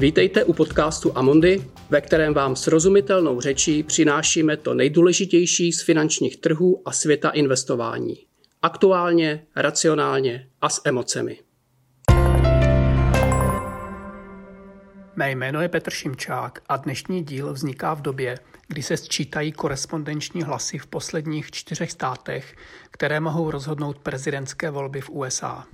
Vítejte u podcastu Amondy, ve kterém vám srozumitelnou řečí přinášíme to nejdůležitější z finančních trhů a světa investování. Aktuálně, racionálně a s emocemi. Mé jméno je Petr Šimčák a dnešní díl vzniká v době, kdy se sčítají korespondenční hlasy v posledních čtyřech státech, které mohou rozhodnout prezidentské volby v USA.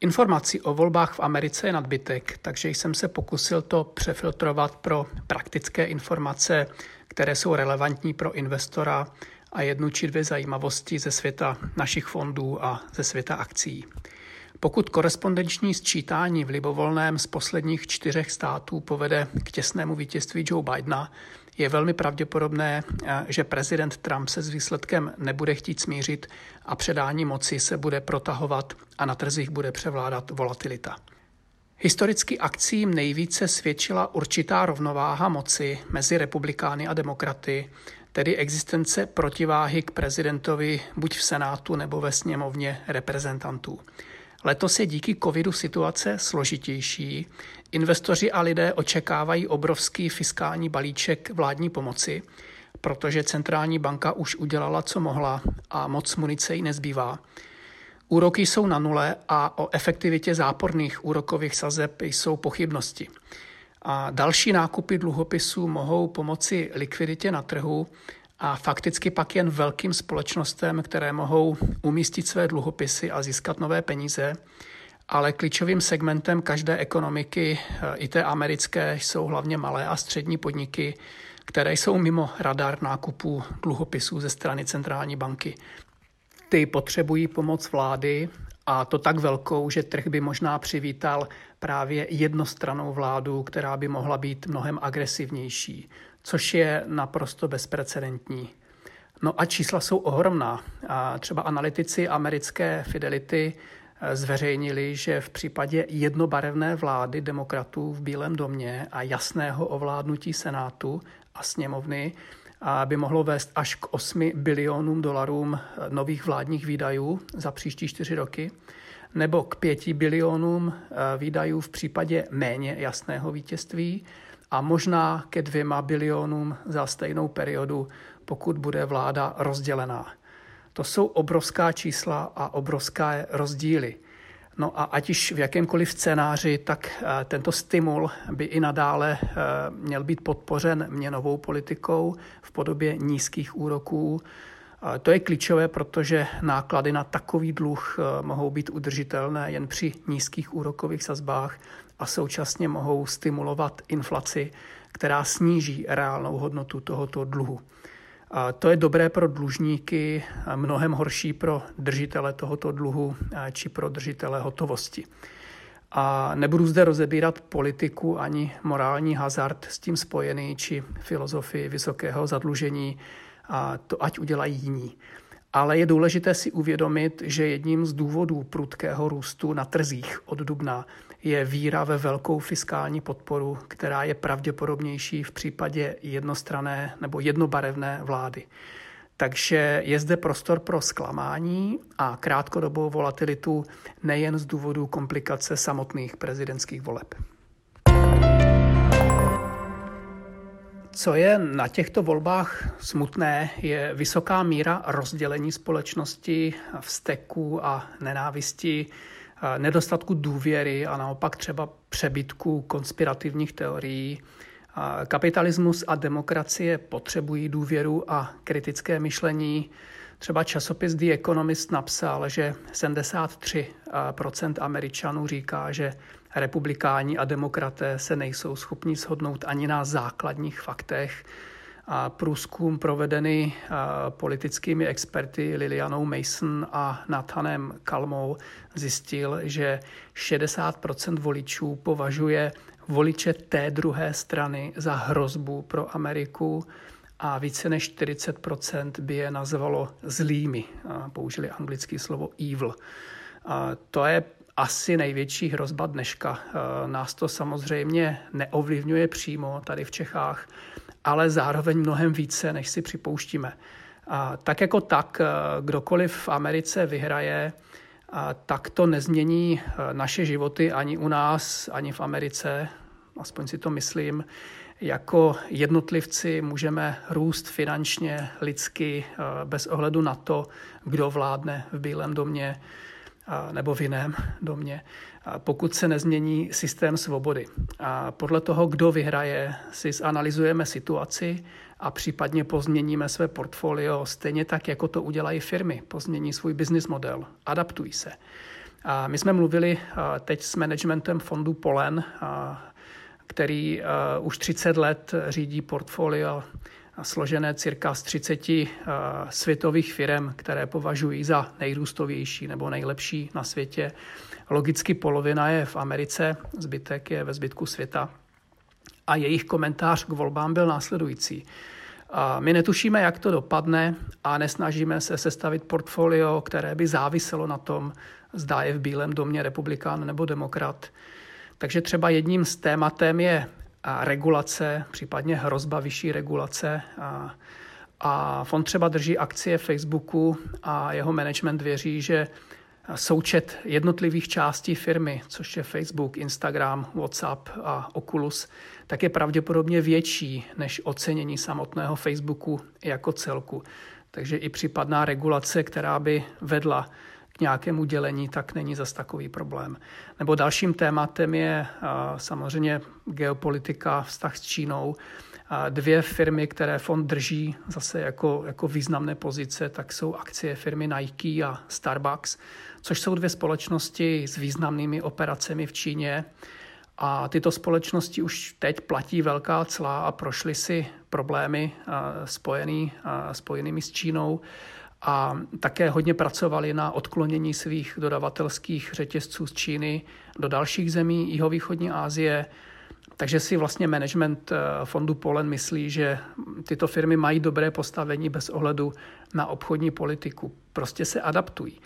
Informací o volbách v Americe je nadbytek, takže jsem se pokusil to přefiltrovat pro praktické informace, které jsou relevantní pro investora a jednu či dvě zajímavosti ze světa našich fondů a ze světa akcí. Pokud korespondenční sčítání v libovolném z posledních čtyřech států povede k těsnému vítězství Joe Bidena, je velmi pravděpodobné, eh, že prezident Trump se s výsledkem nebude chtít smířit a předání moci se bude protahovat a na trzích bude převládat volatilita. Historicky akcím nejvíce svědčila určitá rovnováha moci mezi republikány a demokraty, tedy existence protiváhy k prezidentovi buď v Senátu nebo ve sněmovně reprezentantů. Letos je díky covidu situace složitější. Investoři a lidé očekávají obrovský fiskální balíček vládní pomoci, protože centrální banka už udělala, co mohla a moc munice jí nezbývá. Úroky jsou na nule a o efektivitě záporných úrokových sazeb jsou pochybnosti. A další nákupy dluhopisů mohou pomoci likviditě na trhu a fakticky pak jen velkým společnostem, které mohou umístit své dluhopisy a získat nové peníze, ale klíčovým segmentem každé ekonomiky, eh, i té americké, jsou hlavně malé a střední podniky, které jsou mimo radar nákupů dluhopisů ze strany centrální banky. Ty potřebují pomoc vlády a to tak velkou, že trh by možná přivítal právě jednostranou vládu, která by mohla být mnohem agresivnější což je naprosto bezprecedentní. No a čísla jsou ohromná. A třeba analytici americké Fidelity zveřejnili, že v případě jednobarevné vlády demokratů v Bílém domě a jasného ovládnutí Senátu a sněmovny by mohlo vést až k 8 bilionům dolarům eh, nových vládních výdajů za příští čtyři roky, nebo k 5 bilionům eh, výdajů v případě méně jasného vítězství, a možná ke dvěma bilionům za stejnou periodu, pokud bude vláda rozdělená. To jsou obrovská čísla a obrovské rozdíly. No a ať již v jakémkoliv scénáři, tak eh, tento stimul by i nadále eh, měl být podpořen měnovou politikou v podobě nízkých úroků. To je klíčové, protože náklady na takový dluh eh, mohou být udržitelné jen při nízkých úrokových sazbách a současně mohou stimulovat inflaci, která sníží reálnou hodnotu tohoto dluhu. A to je dobré pro dlužníky, mnohem horší pro držitele tohoto dluhu či pro držitele hotovosti. A nebudu zde rozebírat politiku ani morální hazard s tím spojený, či filozofii vysokého zadlužení, a to ať udělají jiní. Ale je důležité si uvědomit, že jedním z důvodů prudkého růstu na trzích od dubna je víra ve velkou fiskální podporu, která je pravděpodobnější v případě jednostrané nebo jednobarevné vlády. Takže je zde prostor pro zklamání a krátkodobou volatilitu nejen z důvodu komplikace samotných prezidentských voleb. Co je na těchto volbách smutné, je vysoká míra rozdělení společnosti, vzteku a nenávisti, nedostatku důvěry a naopak třeba přebytku konspirativních teorií. Kapitalismus a demokracie potřebují důvěru a kritické myšlení. Třeba časopis The Economist napsal, že 73% Američanů říká, že republikáni a demokraté se nejsou schopni shodnout ani na základních faktech. Průzkum provedený politickými experty Lilianou Mason a Nathanem Kalmou zjistil, že 60% voličů považuje voliče té druhé strany za hrozbu pro Ameriku a více než 40 by je nazvalo zlými. Použili anglické slovo evil. To je asi největší hrozba dneška. Nás to samozřejmě neovlivňuje přímo tady v Čechách, ale zároveň mnohem více, než si připouštíme. A tak jako tak, eh, kdokoliv v Americe vyhraje, tak to nezmění eh, naše životy ani u nás, ani v Americe. aspoň si to myslím, jako jednotlivci můžeme růst finančně, lidsky, eh, bez ohledu na to, kdo vládne v Bílém domě nebo v jiném domě, pokud se nezmění systém svobody. A podle toho, kdo vyhraje, si zanalizujeme situaci a případně pozměníme své portfolio stejně tak, jako to udělají firmy. Pozmění svůj business model, adaptují se. A my jsme mluvili teď s managementem fondu Polen, který už 30 let řídí portfolio složené cirka z 30 světových firm, které považují za nejrůstovější nebo nejlepší na světě. Logicky polovina je v Americe, zbytek je ve zbytku světa. A jejich komentář k volbám byl následující. A my netušíme, jak to dopadne a nesnažíme se sestavit portfolio, které by záviselo na tom, zda je v Bílém domě republikán nebo demokrat. Takže třeba jedním z tématem je regulace, případně hrozba vyšší regulace. A, a fond třeba drží akcie Facebooku a jeho management věří, že součet jednotlivých částí firmy, což je Facebook, Instagram, WhatsApp a Oculus, tak je pravděpodobně větší než ocenění samotného Facebooku jako celku. Takže i případná regulace, která by vedla k nějakému dělení, tak není zas takový problém. Nebo dalším tématem je samozřejmě geopolitika, vztah s Čínou. Dvě firmy, které fond drží zase jako, jako významné pozice, tak jsou akcie firmy Nike a Starbucks, což jsou dvě společnosti s významnými operacemi v Číně. A tyto společnosti už teď platí velká cla a prošly si problémy spojený, spojenými s Čínou a také hodně pracovali na odklonění svých dodavatelských řetězců z Číny do dalších zemí jihovýchodní Asie. Takže si vlastně management eh, fondu Polen myslí, že tyto firmy mají dobré postavení bez ohledu na obchodní politiku. Prostě se adaptují.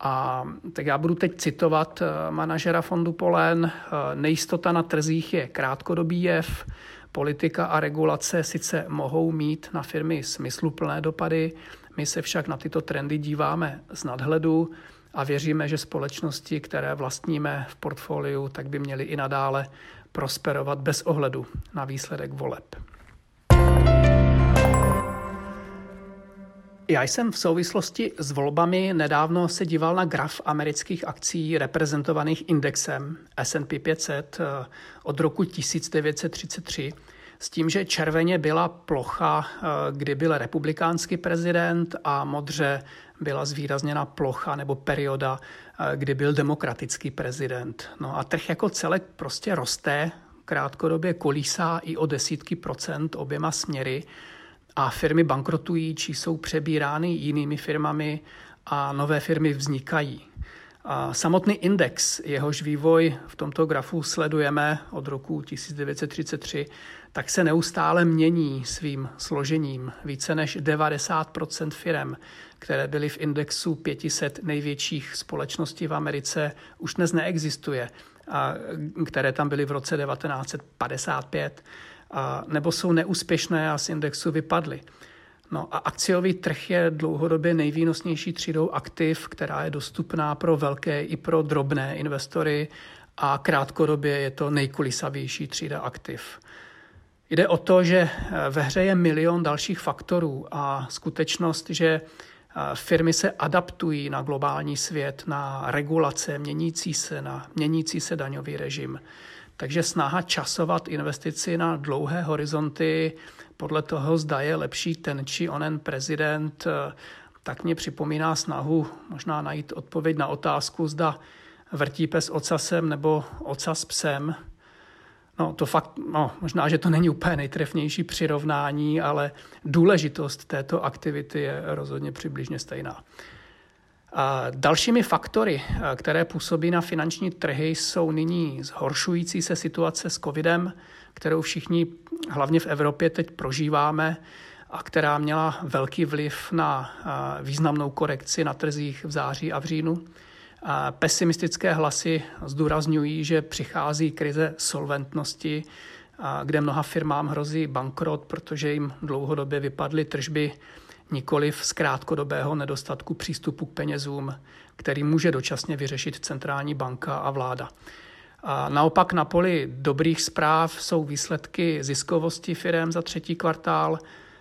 A tak já budu teď citovat eh, manažera fondu Polen. Eh, nejistota na trzích je krátkodobý jev. Politika a regulace sice mohou mít na firmy smysluplné dopady, my se však na tyto trendy díváme z nadhledu a věříme, že společnosti, které vlastníme v portfoliu, tak by měly i nadále prosperovat bez ohledu na výsledek voleb. Já jsem v souvislosti s volbami nedávno se díval na graf amerických akcí reprezentovaných indexem S&P 500 eh, od roku 1933 s tím, že červeně byla plocha, eh, kdy byl republikánský prezident a modře byla zvýrazněna plocha nebo perioda, eh, kdy byl demokratický prezident. No a trh jako celek prostě roste, krátkodobě kolísá i o desítky procent oběma směry a firmy bankrotují či jsou přebírány jinými firmami a nové firmy vznikají. A samotný index, jehož vývoj v tomto grafu sledujeme od roku 1933, tak se neustále mění svým složením. Více než 90% firm, které byly v indexu 500 největších společností v Americe, už dnes neexistuje, a které tam byly v roce 1955, a, nebo jsou neúspěšné a z indexu vypadly. No a akciový trh je dlouhodobě nejvýnosnější třídou aktiv, která je dostupná pro velké i pro drobné investory a krátkodobě je to nejkolisavější třída aktiv. Jde o to, že ve hře je milion dalších faktorů a skutečnost, že firmy se adaptují na globální svět, na regulace měnící se, na měnící se daňový režim. Takže snaha časovat investici na dlouhé horizonty podle toho, zda je lepší ten či onen prezident, eh, tak mě připomíná snahu možná najít odpověď na otázku, zda vrtí pes ocasem nebo oca s psem. No, to fakt, no, možná, že to není úplně nejtrefnější přirovnání, ale důležitost této aktivity je rozhodně přibližně stejná. Dalšími faktory, eh, které působí na finanční trhy, jsou nyní zhoršující se situace s covidem, kterou všichni, hlavně v Evropě, teď prožíváme a která měla velký vliv na eh, významnou korekci na trzích v září a v říjnu. Pesimistické hlasy zdůrazňují, že přichází krize solventnosti, kde mnoha firmám hrozí bankrot, protože jim dlouhodobě vypadly tržby nikoliv z krátkodobého nedostatku přístupu k penězům, který může dočasně vyřešit centrální banka a vláda. A naopak na poli dobrých zpráv jsou výsledky ziskovosti firm za třetí kvartál.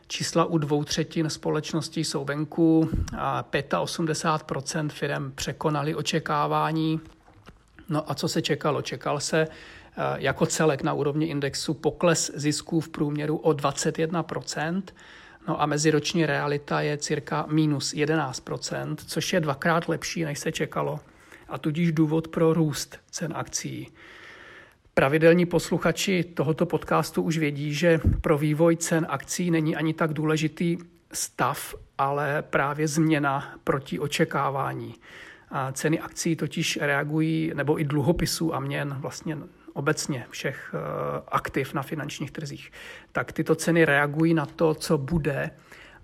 Čísla u dvou třetin společností jsou venku a 85% firm překonali očekávání. No a co se čekalo? Čekal se eh, jako celek na úrovni indexu pokles zisků v průměru o 21 No a meziroční realita je cirka minus 11% což je dvakrát lepší, než se čekalo a tudíž důvod pro růst cen akcí. Pravidelní posluchači tohoto podcastu už vědí, že pro vývoj cen akcí není ani tak důležitý stav, ale právě změna proti očekávání. A ceny akcí totiž reagují, nebo i dluhopisů a měn, vlastně obecně všech eh, aktiv na finančních trzích, tak tyto ceny reagují na to, co bude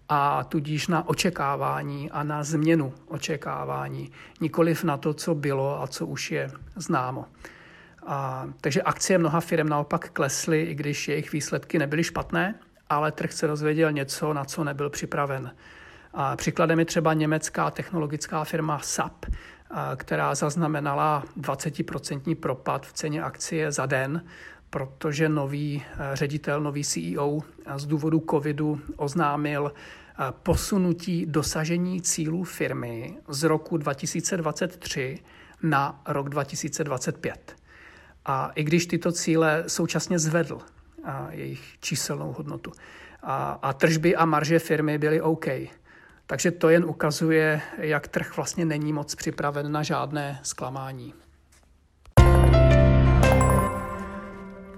a tudíž na očekávání a na změnu očekávání, nikoliv na to, co bylo a co už je známo. A, takže akcie mnoha firm naopak klesly, i když jejich výsledky nebyly špatné, ale trh se dozvěděl něco, na co nebyl připraven. A příkladem je třeba německá technologická firma SAP, která zaznamenala 20% propad v ceně akcie za den, protože nový eh, ředitel, nový CEO z důvodu covidu oznámil eh, posunutí dosažení cílů firmy z roku 2023 na rok 2025. A i když tyto cíle současně zvedl jejich číselnou hodnotu a, a tržby a marže firmy byly OK, takže to jen ukazuje, jak trh vlastně není moc připraven na žádné zklamání.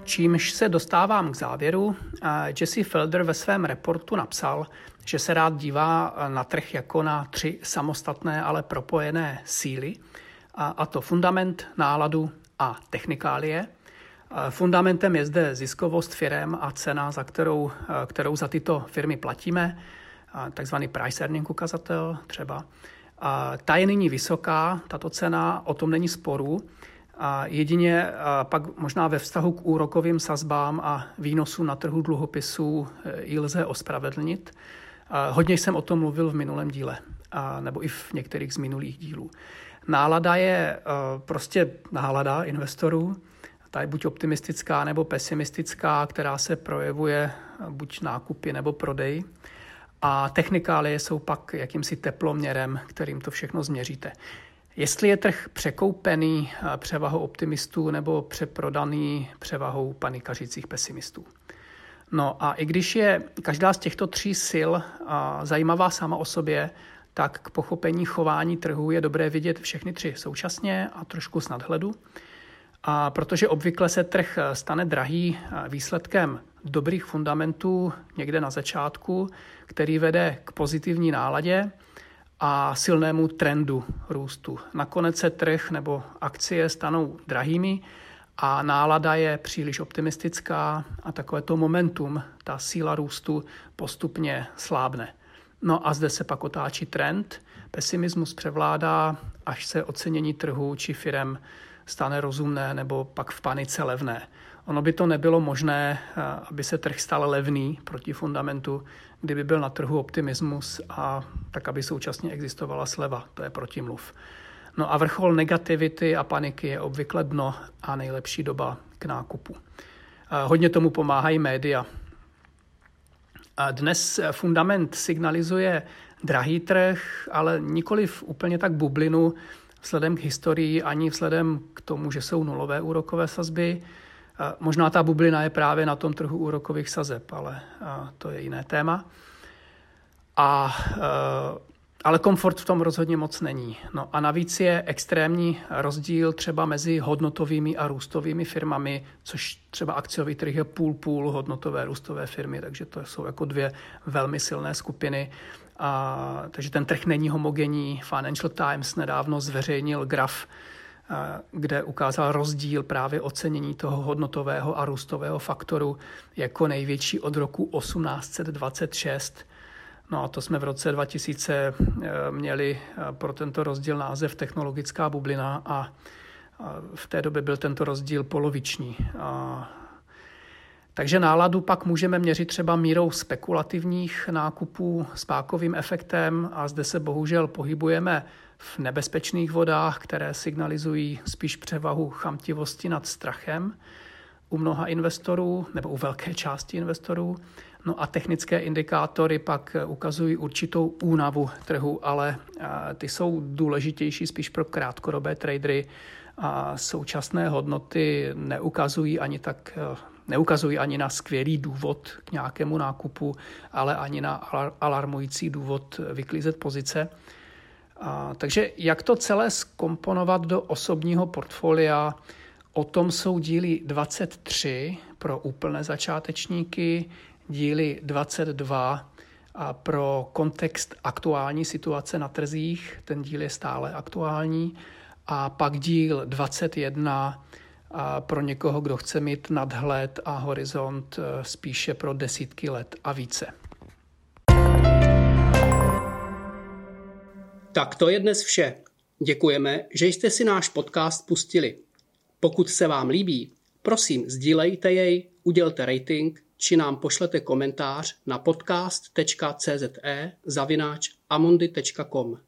Čímž se dostávám k závěru, Jesse Felder ve svém reportu napsal, že se rád dívá na trh jako na tři samostatné, ale propojené síly, a to fundament, náladu a technikálie. Fundamentem je zde ziskovost firm a cena, za kterou, kterou za tyto firmy platíme, takzvaný price earning ukazatel třeba. Ta je nyní vysoká, tato cena, o tom není sporu, a jedině a pak možná ve vztahu k úrokovým sazbám a výnosu na trhu dluhopisů ji lze ospravedlnit. A hodně jsem o tom mluvil v minulém díle, a, nebo i v některých z minulých dílů. Nálada je a, e, prostě nálada investorů, ta je buď optimistická nebo pesimistická, která se projevuje buď nákupy nebo prodej. A technikálie jsou pak jakýmsi teploměrem, kterým to všechno změříte. Jestli je trh překoupený eh, převahou optimistů nebo přeprodaný převahou panikařících pesimistů. No a i když je každá z těchto tří sil eh, zajímavá sama o sobě, tak k pochopení chování trhu je dobré vidět všechny tři současně a trošku s nadhledu. A protože obvykle se trh eh, stane drahý výsledkem dobrých fundamentů někde na začátku, který vede k pozitivní náladě, a silnému trendu růstu. Nakonec se trh nebo akcie stanou drahými a nálada je příliš optimistická a takové to momentum, ta síla růstu postupně slábne. No a zde se pak otáčí trend, pesimismus převládá, až se ocenění trhu či firem stane rozumné nebo pak v panice levné. Ono by to nebylo možné, eh, aby se trh stal levný proti fundamentu, kdyby byl na trhu optimismus a tak, aby současně existovala sleva. To je protimluv. No a vrchol negativity a paniky je obvykle dno a nejlepší doba k nákupu. Eh, hodně tomu pomáhají média. Dnes fundament signalizuje drahý trh, ale nikoli v úplně tak bublinu, vzhledem k historii, ani vzhledem k tomu, že jsou nulové úrokové sazby. Možná ta bublina je právě na tom trhu úrokových sazeb, ale to je jiné téma. A, e, ale komfort v tom rozhodně moc není. No a navíc je extrémní rozdíl třeba mezi hodnotovými a růstovými firmami, což třeba akciový trh je půl-půl hodnotové růstové firmy, takže to jsou jako dvě velmi silné skupiny. A, takže ten trh není homogenní. Financial Times nedávno zveřejnil graf, kde ukázal rozdíl právě ocenění toho hodnotového a růstového faktoru jako největší od roku 1826. No a to jsme v roce 2000 e, měli e, pro tento rozdíl název technologická bublina a v té době byl tento rozdíl poloviční. Takže náladu pak můžeme měřit třeba mírou spekulativních nákupů s pákovým efektem a zde se bohužel pohybujeme v nebezpečných vodách, které signalizují spíš převahu chamtivosti nad strachem u mnoha investorů nebo u velké části investorů. No a technické indikátory pak ukazují určitou únavu trhu, ale ty jsou důležitější spíš pro krátkodobé tradery. A současné hodnoty neukazují ani tak neukazují ani na skvělý důvod k nějakému nákupu, ale ani na alarmující důvod vyklízet pozice. A, takže jak to celé skomponovat do osobního portfolia, o tom jsou díly 23 pro úplné začátečníky, díly 22 a pro kontext aktuální situace na trzích, ten díl je stále aktuální, a pak díl 21 a pro někoho, kdo chce mít nadhled a horizont eh, spíše pro desítky let a více. Tak to je dnes vše. Děkujeme, že jste si náš podcast pustili. Pokud se vám líbí, prosím sdílejte jej, udělte rating či nám pošlete komentář na podcast.cze zavináč amundi.com.